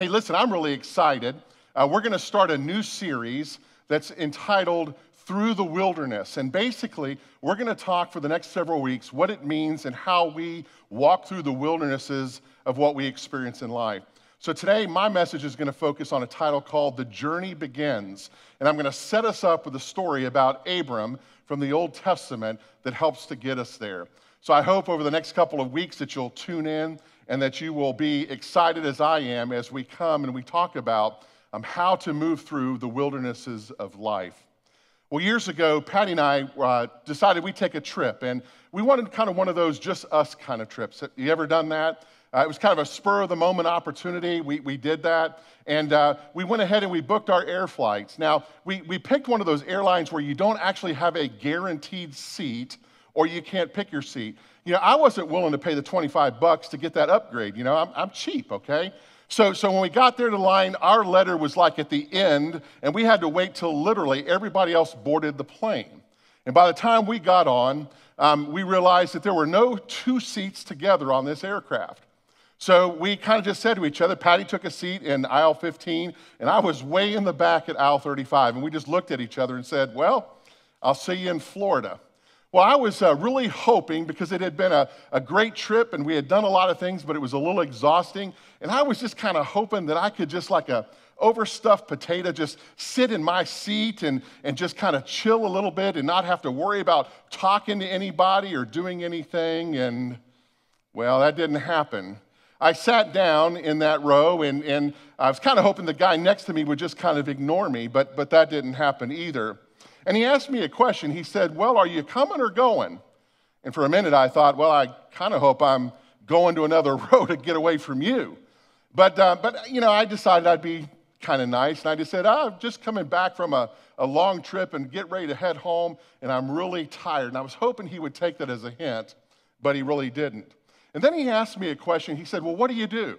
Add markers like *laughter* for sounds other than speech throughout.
Hey, listen, I'm really excited. Uh, we're going to start a new series that's entitled Through the Wilderness. And basically, we're going to talk for the next several weeks what it means and how we walk through the wildernesses of what we experience in life. So today, my message is going to focus on a title called The Journey Begins. And I'm going to set us up with a story about Abram from the Old Testament that helps to get us there. So I hope over the next couple of weeks that you'll tune in and that you will be excited as I am as we come and we talk about um, how to move through the wildernesses of life. Well, years ago, Patty and I uh, decided we'd take a trip, and we wanted kind of one of those just us kind of trips. You ever done that? Uh, it was kind of a spur of the moment opportunity. We, we did that. And uh, we went ahead and we booked our air flights. Now, we, we picked one of those airlines where you don't actually have a guaranteed seat or you can't pick your seat. You know, I wasn't willing to pay the 25 bucks to get that upgrade. You know, I'm, I'm cheap, okay? So, so when we got there to line, our letter was like at the end, and we had to wait till literally everybody else boarded the plane. And by the time we got on, um, we realized that there were no two seats together on this aircraft. So we kind of just said to each other, Patty took a seat in aisle 15, and I was way in the back at aisle 35. And we just looked at each other and said, Well, I'll see you in Florida. Well, I was uh, really hoping because it had been a, a great trip and we had done a lot of things, but it was a little exhausting. And I was just kind of hoping that I could just like a overstuffed potato just sit in my seat and, and just kind of chill a little bit and not have to worry about talking to anybody or doing anything. And well, that didn't happen. I sat down in that row and, and I was kind of hoping the guy next to me would just kind of ignore me, but, but that didn't happen either. And he asked me a question. He said, Well, are you coming or going? And for a minute, I thought, Well, I kind of hope I'm going to another *laughs* row to get away from you. But, uh, but you know, I decided I'd be kind of nice. And I just said, oh, I'm just coming back from a, a long trip and get ready to head home, and I'm really tired. And I was hoping he would take that as a hint, but he really didn't. And then he asked me a question. He said, Well, what do you do?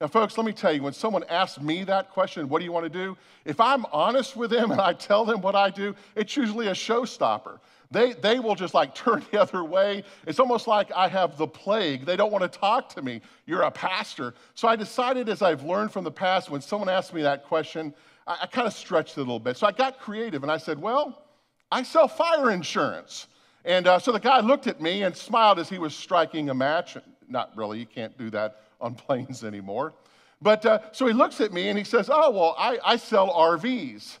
Now, folks, let me tell you, when someone asks me that question, what do you want to do? If I'm honest with them *laughs* and I tell them what I do, it's usually a showstopper. They, they will just like *laughs* turn the other way. It's almost like I have the plague. They don't want to talk to me. You're a pastor. So I decided, as I've learned from the past, when someone asked me that question, I, I kind of stretched it a little bit. So I got creative and I said, Well, I sell fire insurance. And uh, so the guy looked at me and smiled as he was striking a match. Not really, you can't do that on planes anymore. But uh, so he looks at me and he says, Oh, well, I, I sell RVs.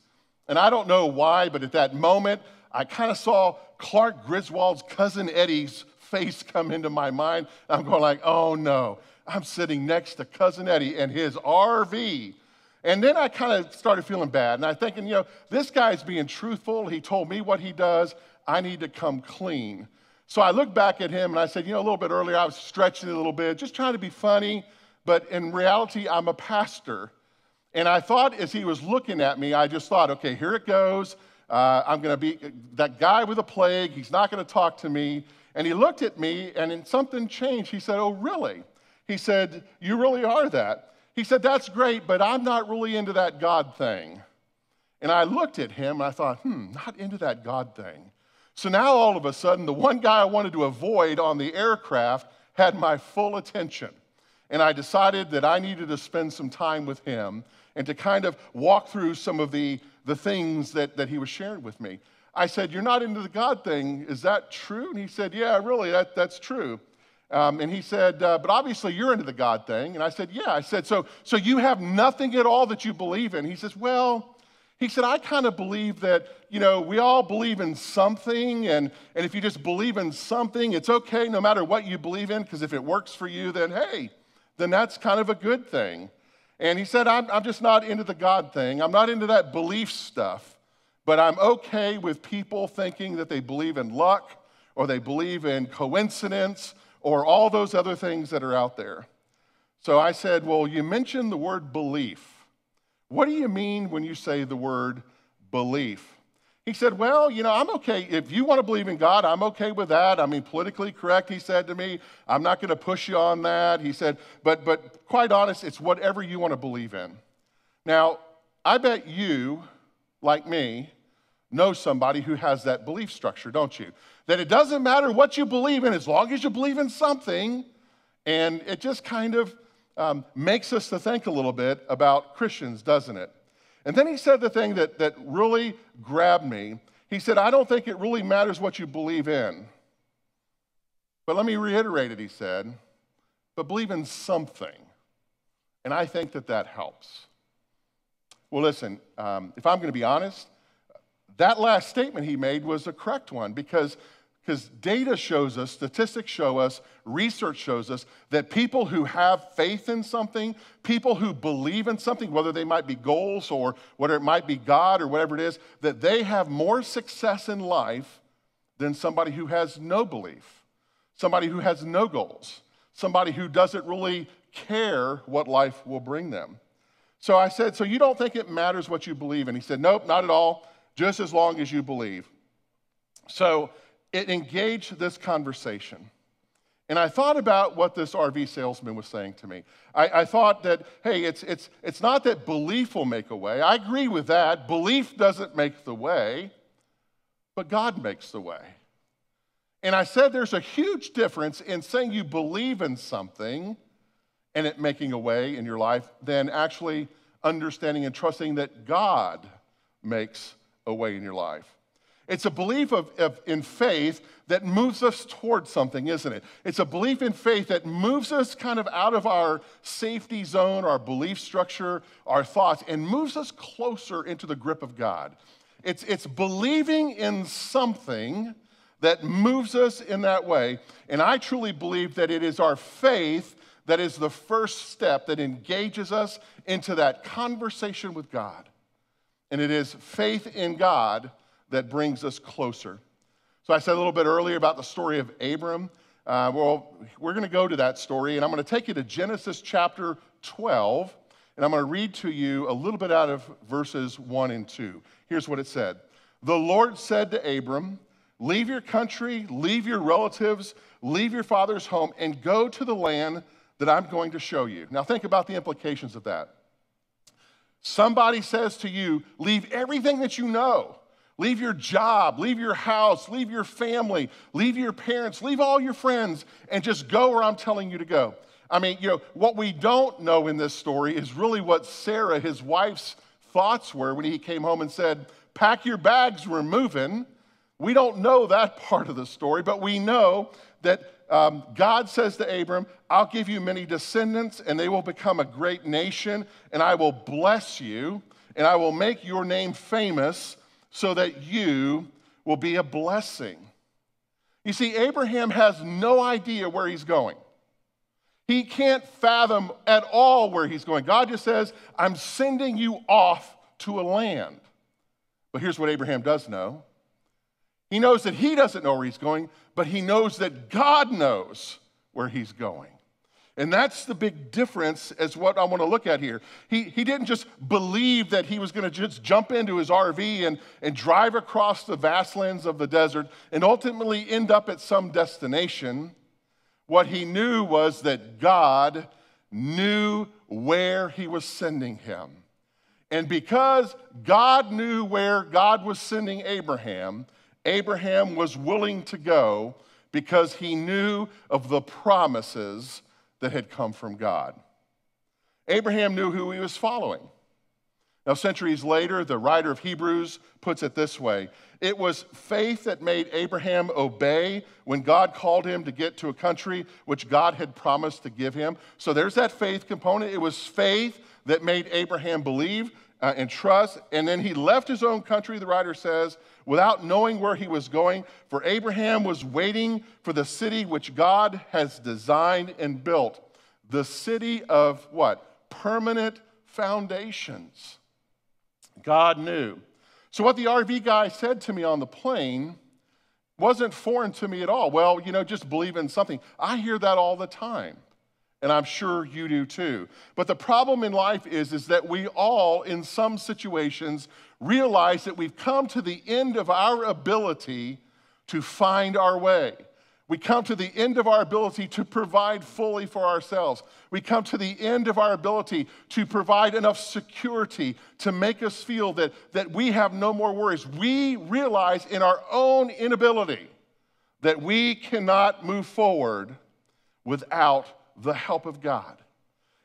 And I don't know why, but at that moment, I kind of saw Clark Griswold's cousin Eddie's face come into my mind. I'm going like, oh no, I'm sitting next to cousin Eddie and his RV. And then I kind of started feeling bad. And I'm thinking, you know, this guy's being truthful. He told me what he does. I need to come clean. So I looked back at him and I said, You know, a little bit earlier I was stretching a little bit, just trying to be funny, but in reality, I'm a pastor. And I thought as he was looking at me, I just thought, okay, here it goes. Uh, I'm going to be that guy with a plague. He's not going to talk to me. And he looked at me and something changed. He said, Oh, really? He said, You really are that. He said, That's great, but I'm not really into that God thing. And I looked at him and I thought, Hmm, not into that God thing. So now all of a sudden, the one guy I wanted to avoid on the aircraft had my full attention. And I decided that I needed to spend some time with him and to kind of walk through some of the, the things that, that he was sharing with me. I said, You're not into the God thing. Is that true? And he said, Yeah, really, that, that's true. Um, and he said, uh, But obviously you're into the God thing. And I said, Yeah. I said, So, so you have nothing at all that you believe in? He says, Well, he said, I kind of believe that, you know, we all believe in something, and, and if you just believe in something, it's okay no matter what you believe in, because if it works for you, then hey, then that's kind of a good thing. And he said, I'm, I'm just not into the God thing. I'm not into that belief stuff, but I'm okay with people thinking that they believe in luck or they believe in coincidence or all those other things that are out there. So I said, Well, you mentioned the word belief. What do you mean when you say the word belief? He said, Well, you know, I'm okay. If you want to believe in God, I'm okay with that. I mean, politically correct, he said to me. I'm not going to push you on that. He said, but, but quite honest, it's whatever you want to believe in. Now, I bet you, like me, know somebody who has that belief structure, don't you? That it doesn't matter what you believe in as long as you believe in something, and it just kind of um, makes us to think a little bit about Christians, doesn't it? And then he said the thing that, that really grabbed me. He said, I don't think it really matters what you believe in. But let me reiterate it, he said, but believe in something. And I think that that helps. Well, listen, um, if I'm going to be honest, that last statement he made was a correct one because because data shows us, statistics show us, research shows us that people who have faith in something, people who believe in something, whether they might be goals or whether it might be God or whatever it is, that they have more success in life than somebody who has no belief, somebody who has no goals, somebody who doesn't really care what life will bring them. So I said, So you don't think it matters what you believe? And he said, Nope, not at all, just as long as you believe. So it engaged this conversation. And I thought about what this RV salesman was saying to me. I, I, thought that, hey, it's, it's, it's not that belief will make a way. I agree with that. Belief doesn't make the way, but God makes the way. And I said there's a huge difference in saying you believe in something and it making a way in your life than actually understanding and trusting that God makes a way in your life. It's a belief of, of, in faith that moves us towards something, isn't it? It's a belief in faith that moves us kind of out of our safety zone, our belief structure, our thoughts, and moves us closer into the grip of God. It's, it's believing in something that moves us in that way. And I truly believe that it is our faith that is the first step that engages us into that conversation with God. And it is faith in God that brings us closer. So I said a little bit earlier about the story of Abram. Uh, well, we're going to go to that story, and I'm going to take you to Genesis chapter 12, and I'm going to read to you a little bit out of verses 1 and 2. Here's what it said The Lord said to Abram, Leave your country, leave your relatives, leave your father's home, and go to the land that I'm going to show you. Now, think about the implications of that. Somebody says to you, Leave everything that you know Leave your job, leave your house, leave your family, leave your parents, leave all your friends, and just go where I'm telling you to go. I mean, you know, what we don't know in this story is really what Sarah, his wife's thoughts were when he came home and said, Pack your bags, we're moving. We don't know that *laughs* part of the story, but we know that um, God says to Abram, I'll give you many descendants, and they will become a great nation, and I will bless you, and I will make your name famous so that you will be a blessing. You see, Abraham has no idea where he's going. He can't fathom at all where he's going. God just says, I'm sending you off to a land. But here's what Abraham does know he knows that he doesn't know where he's going, but he knows that God knows where he's going. And that's the big difference as what I want to look at here. He, he didn't just believe that he was going to just jump into his RV and, and drive across the vast lands of the desert and ultimately end up at some destination. What he knew was that God knew where he was sending him. And because God knew where God was sending Abraham, Abraham was willing to go because he knew of the promises that had come from God. Abraham knew who he was following. Now, centuries later, the writer of Hebrews puts it this way It was faith that made Abraham obey when God called him to get to a country which God had promised to give him. So there's that faith component. It was faith that made Abraham believe uh, and trust. And then he left his own country, the writer says, without knowing where he was going. For Abraham was waiting for the city which God has designed and built, the city of what? Permanent foundations. God knew. So, what the RV guy said to me on the plane wasn't foreign to me at all. Well, you know, just believe in something. I hear that all the time and I'm sure you do too. But the problem in life is, is that we all, in some situations, realize that we've come to the end of our ability to find our way. We come to the end of our ability to provide fully for ourselves. We come to the end of our ability to provide enough security to make us feel that, that we have no more worries. We realize in our own inability that we cannot move forward without the help of God.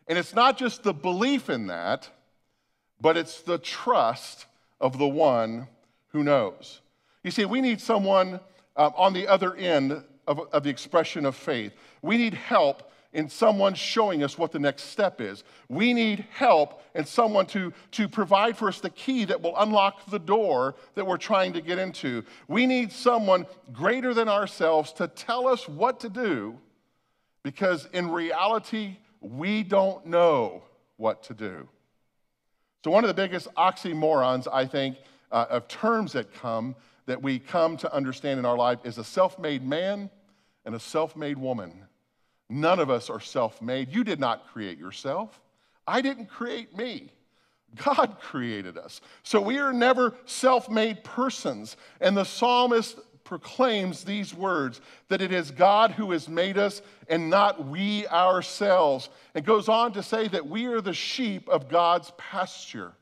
And it's not just the belief in that, but it's the trust of the one who knows. You see, we need someone um, on the other end of, of the expression of faith. We need help in someone showing us what the next step is. We need help and someone to, to provide for us the key that will unlock the door that we're trying to get into. We need someone greater than ourselves to tell us what to do because in reality, we don't know what to do. So, one of the biggest oxymorons, I think, uh, of terms that come that we come to understand in our life is a self made man and a self made woman. None of us are self made. You did not create yourself. I didn't create me. God *laughs* created us. So we are never self made persons. And the psalmist proclaims these words that it is God who has made us and not we ourselves. And goes on to say that we are the sheep of God's pasture.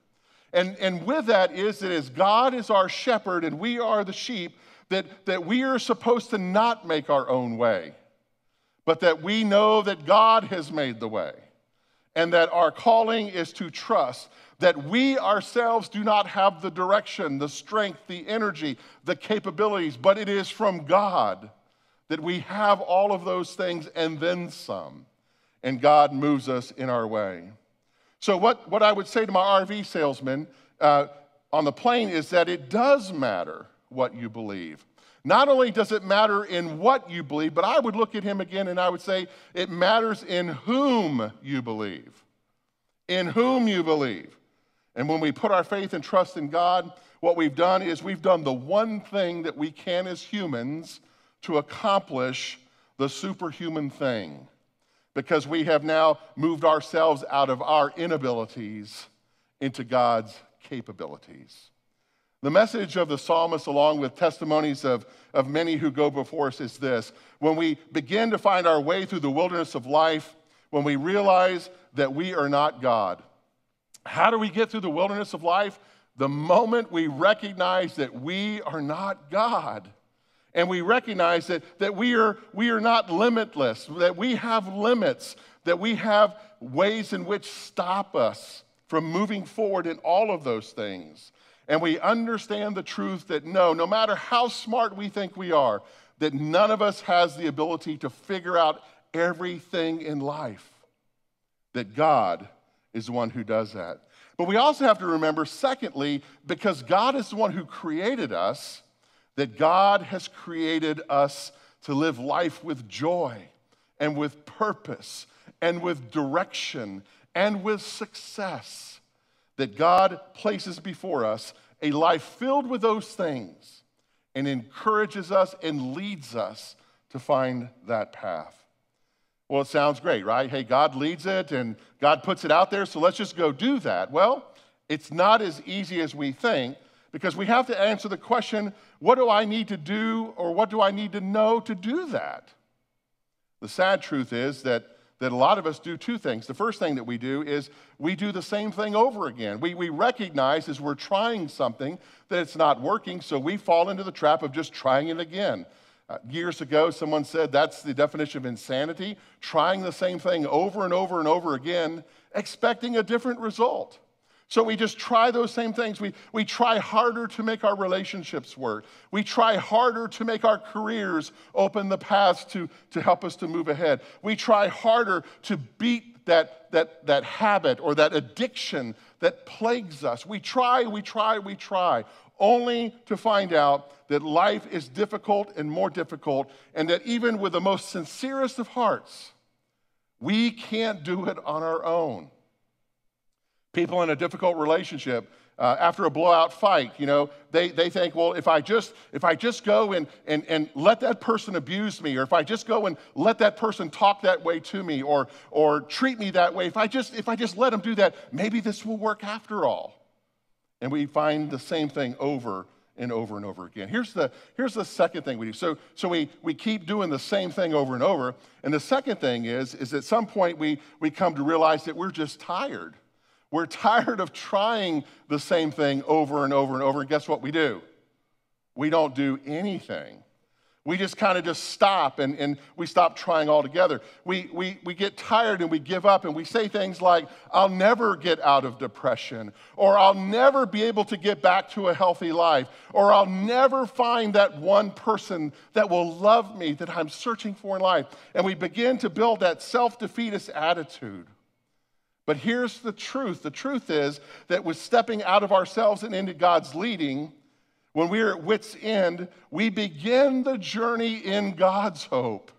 And, and with that is that as God is our shepherd and we are the sheep, that, that we are supposed to not make our own way but that we know that God has made the way, and that our calling is to trust that we ourselves do not have the direction, the strength, the energy, the capabilities, but it is from God that we have all of those things and then some, and God moves us in our way. So, what, what I would say to my RV salesman uh, on the plane is that it does matter what you believe. Not only does it matter in what you believe, but I would look at him again and I would say it matters in whom you believe. In whom you believe. And when we put our faith and trust in God, what we've done is we've done the one thing that we can as humans to accomplish the superhuman thing. Because we have now moved ourselves out of our inabilities into God's capabilities. The message of the psalmist, along with testimonies of, of many who go before us, is this. When we begin to find our way through the wilderness of life, when we realize that we are not God, how do we get through the wilderness of life? The moment we recognize that we are not God. And we recognize that, that we, are, we are not limitless, that we have limits, that we have ways in which stop us from moving forward in all of those things and we understand the truth that no, no matter how smart we think we are, that none of us has the ability to figure out everything in life, that God is the one who does that. But we also have to remember, secondly, because God is the one who created us, that God has created us to live life with joy and with purpose and with direction and with success that God places before us a life filled with those things and encourages us and leads us to find that path. Well, it sounds great, right? Hey, God leads it and God puts it out there, so let's just go do that. Well, it's not as easy as we think because we have to answer the question what do I need to do or what do I need to know to do that? The sad truth is that that a lot of us do two things. The first thing that we do is we do the same thing over again. We, we recognize as we're trying something that it's not working, so we fall into the trap of just trying it again. Uh, years ago, someone said that's the definition of insanity trying the same thing over and over and over again, expecting a different result. So we just try those same things. We, we try harder to make our relationships work. We try harder to make our careers open the paths to, to help us to move ahead. We try harder to beat that, that, that habit or that addiction that plagues us. We try, we try, we try, only to find out that life is difficult and more difficult, and that even with the most sincerest of hearts, we can't do it on our own. People in a difficult relationship, uh, after a blowout fight, you know, they, they think, well, if I just if I just go and, and, and let that person abuse me, or if I just go and let that person talk that way to me, or or treat me that way, if I just if I just let them do that, maybe this will work after all. And we find the same thing over and over and over again. Here's the, here's the second thing we do. So, so we, we keep doing the same thing over and over. And the second thing is, is at some point we, we come to realize that we're just tired. We're tired of trying the same thing over and over and over. And guess what we do? We don't do anything. We just kind of just stop and, and we stop trying altogether. We, we, we get tired and we give up and we say things like, I'll never get out of depression, or I'll never be able to get back to a healthy life, or I'll never find that one person that will love me that I'm searching for in life. And we begin to build that self defeatist attitude. But here's the truth the truth is that with stepping out of ourselves and into God's leading, when we are at wits' end, we begin the journey in God's hope.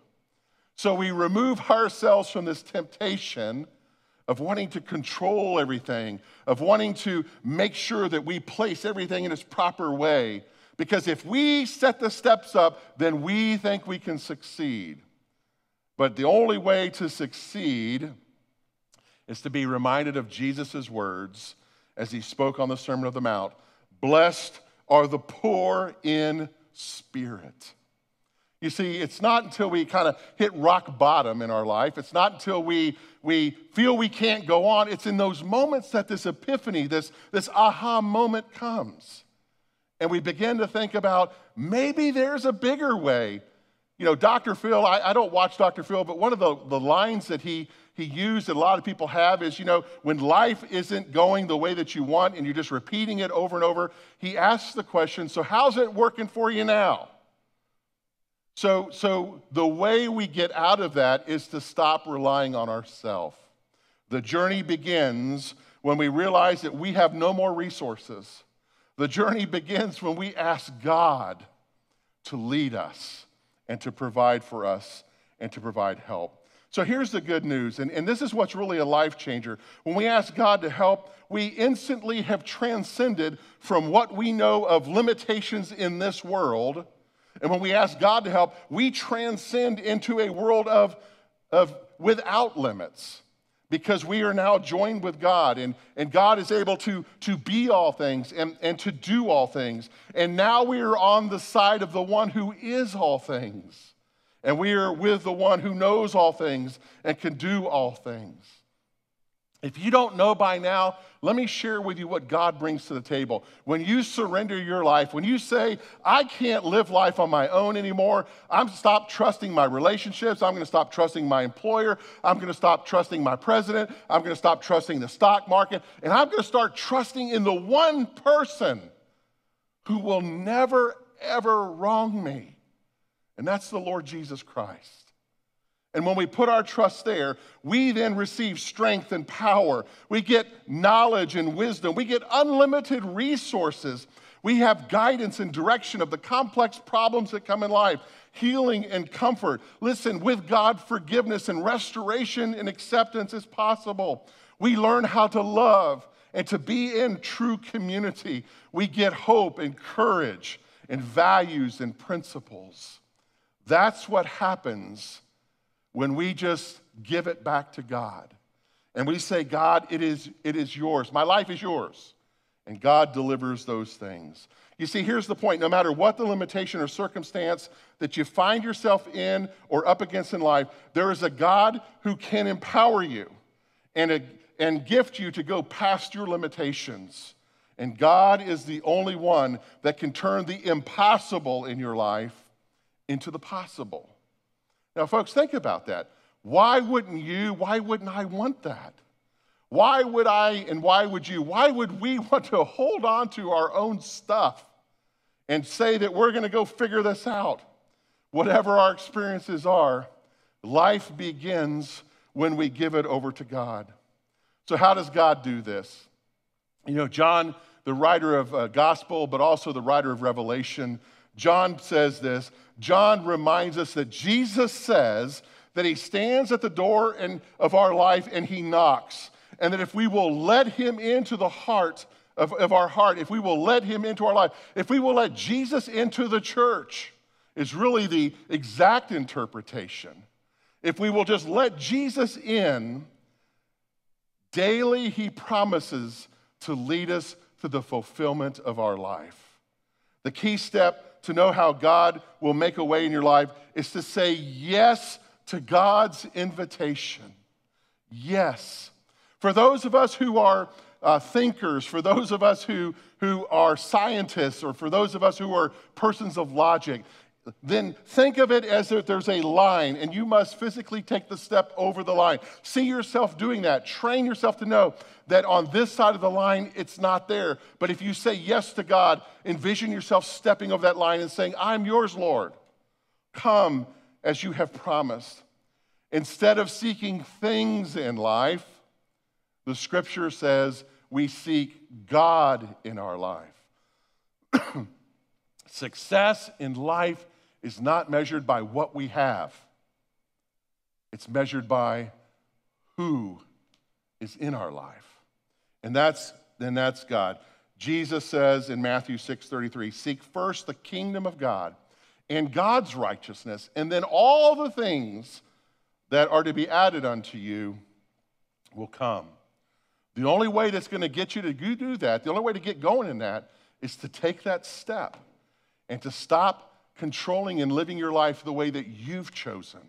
So we remove ourselves from this temptation of wanting to control everything, of wanting to make sure that we place everything in its proper way. Because if we set the steps up, then we think we can succeed. But the only way to succeed is to be reminded of Jesus' words as he spoke on the Sermon of the Mount Blessed are the poor in spirit. You see, it's not until we kind of hit rock bottom in our life, it's not until we, we feel we can't go on, it's in those moments that this epiphany, this, this aha moment comes. And we begin to think about maybe there's a bigger way. You know, Dr. Phil, I, I don't watch Dr. Phil, but one of the, the lines that he he used that a lot of people have is, you know, when life isn't going the way that you want and you're just repeating it over and over, he asks the question, so how's it working for you now? So, so the way we get out of that is to stop relying on ourselves. The journey begins when we realize that we have no more resources. The journey begins when we ask God to lead us and to provide for us and to provide help. So here's the good news, and, and this is what's really a life changer. When we ask God to help, we instantly have transcended from what we know of limitations in this world. And when we ask God to help, we transcend into a world of, of without limits because we are now joined with God, and, and God is able to, to be all things and, and to do all things. And now we are on the side of the one who is all things and we are with the one who knows all things and can do all things. If you don't know by now, let me share with you what God brings to the table. When you surrender your life, when you say, I can't live life on my own anymore, I'm stop trusting my relationships, I'm gonna stop trusting my employer, I'm gonna stop trusting my president, I'm gonna stop trusting the stock market, and I'm gonna start trusting in the one person who will never, ever wrong me and that's the Lord Jesus Christ. And when we put our trust there, we then receive strength and power. We get knowledge and wisdom. We get unlimited resources. We have guidance and direction of the complex problems that come in life, healing and comfort. Listen, with God, forgiveness and restoration and acceptance is possible. We learn how to love and to be in true community. We get hope and courage and values and principles. That's what happens when we just give it back to God. And we say, God, it is, it is yours. My life is yours. And God delivers those things. You see, here's the point no matter what the limitation or circumstance that you find yourself in or up against in life, there is a God who can empower you and, a, and gift you to go past your limitations. And God is the only one that can turn the impossible in your life into the possible. Now, folks, think about that. Why wouldn't you, why wouldn't I want that? Why would I and why would you, why would we *laughs* want to hold on to our own stuff and say that we're going to go figure this out? Whatever our experiences are, life begins when we give it over to God. So, how does God do this? You know, John, the writer of uh, gospel, but also the writer of Revelation, John says this. John reminds us that Jesus says that he stands at the door and, of our life and he knocks. And that if we will let him into the heart of, of our heart, if we will let him into our life, if we will let Jesus into the church, is really the exact interpretation. If we will just let Jesus in, daily he promises to lead us to the fulfillment of our life. The key step to know how God will make a way in your life is to say yes to God's invitation. Yes. For those of us who are uh, thinkers, for those of us who, who are scientists, or for those of us who are persons of logic, then think of it as if there's a line and you must physically take the step over the line. See yourself doing that. Train yourself to know that on this side of the line, it's not there. But if you say yes to God, envision yourself stepping over that line and saying, I'm yours, Lord. Come as you have promised. Instead of seeking things in life, the scripture says we seek God in our life. *clears throat* Success in life is not measured by what we have, it's measured by who is in our life. And that's then that's God. Jesus says in Matthew 6:33, "Seek first the kingdom of God and God's righteousness, and then all the things that are to be added unto you will come." The only way that's going to get you to do that, the only way to get going in that is to take that step and to stop controlling and living your life the way that you've chosen,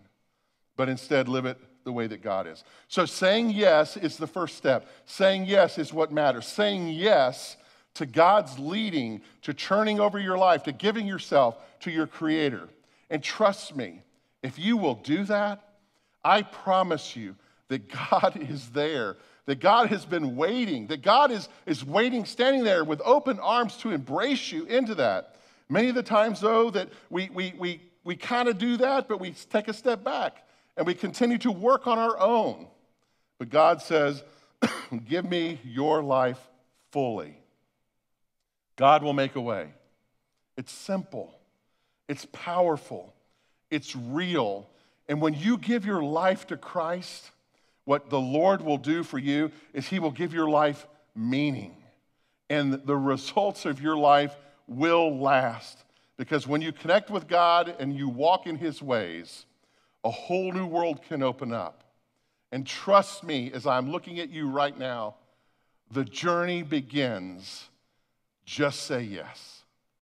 but instead live it the way that God is. So saying yes is the first step. Saying yes is what matters. Saying yes to God's leading, to turning over your life, to giving yourself to your Creator. And trust me, if you will do that, I promise you that God *laughs* is there, that God has been waiting, that God is, is waiting, standing there with open arms to embrace you into that. Many of the times, though, that we, we, we, we kind of do that, but we take a step back and we continue to work on our own. But God says, *coughs* Give me your life fully. God will make a way. It's simple, it's powerful, it's real. And when you give your life to Christ, what the Lord will do for you is He will give your life meaning. And the results of your life will last. Because when you connect with God and you walk in His ways, a whole new world can open up. And trust me, as I'm looking at you right now, the journey begins. Just say yes.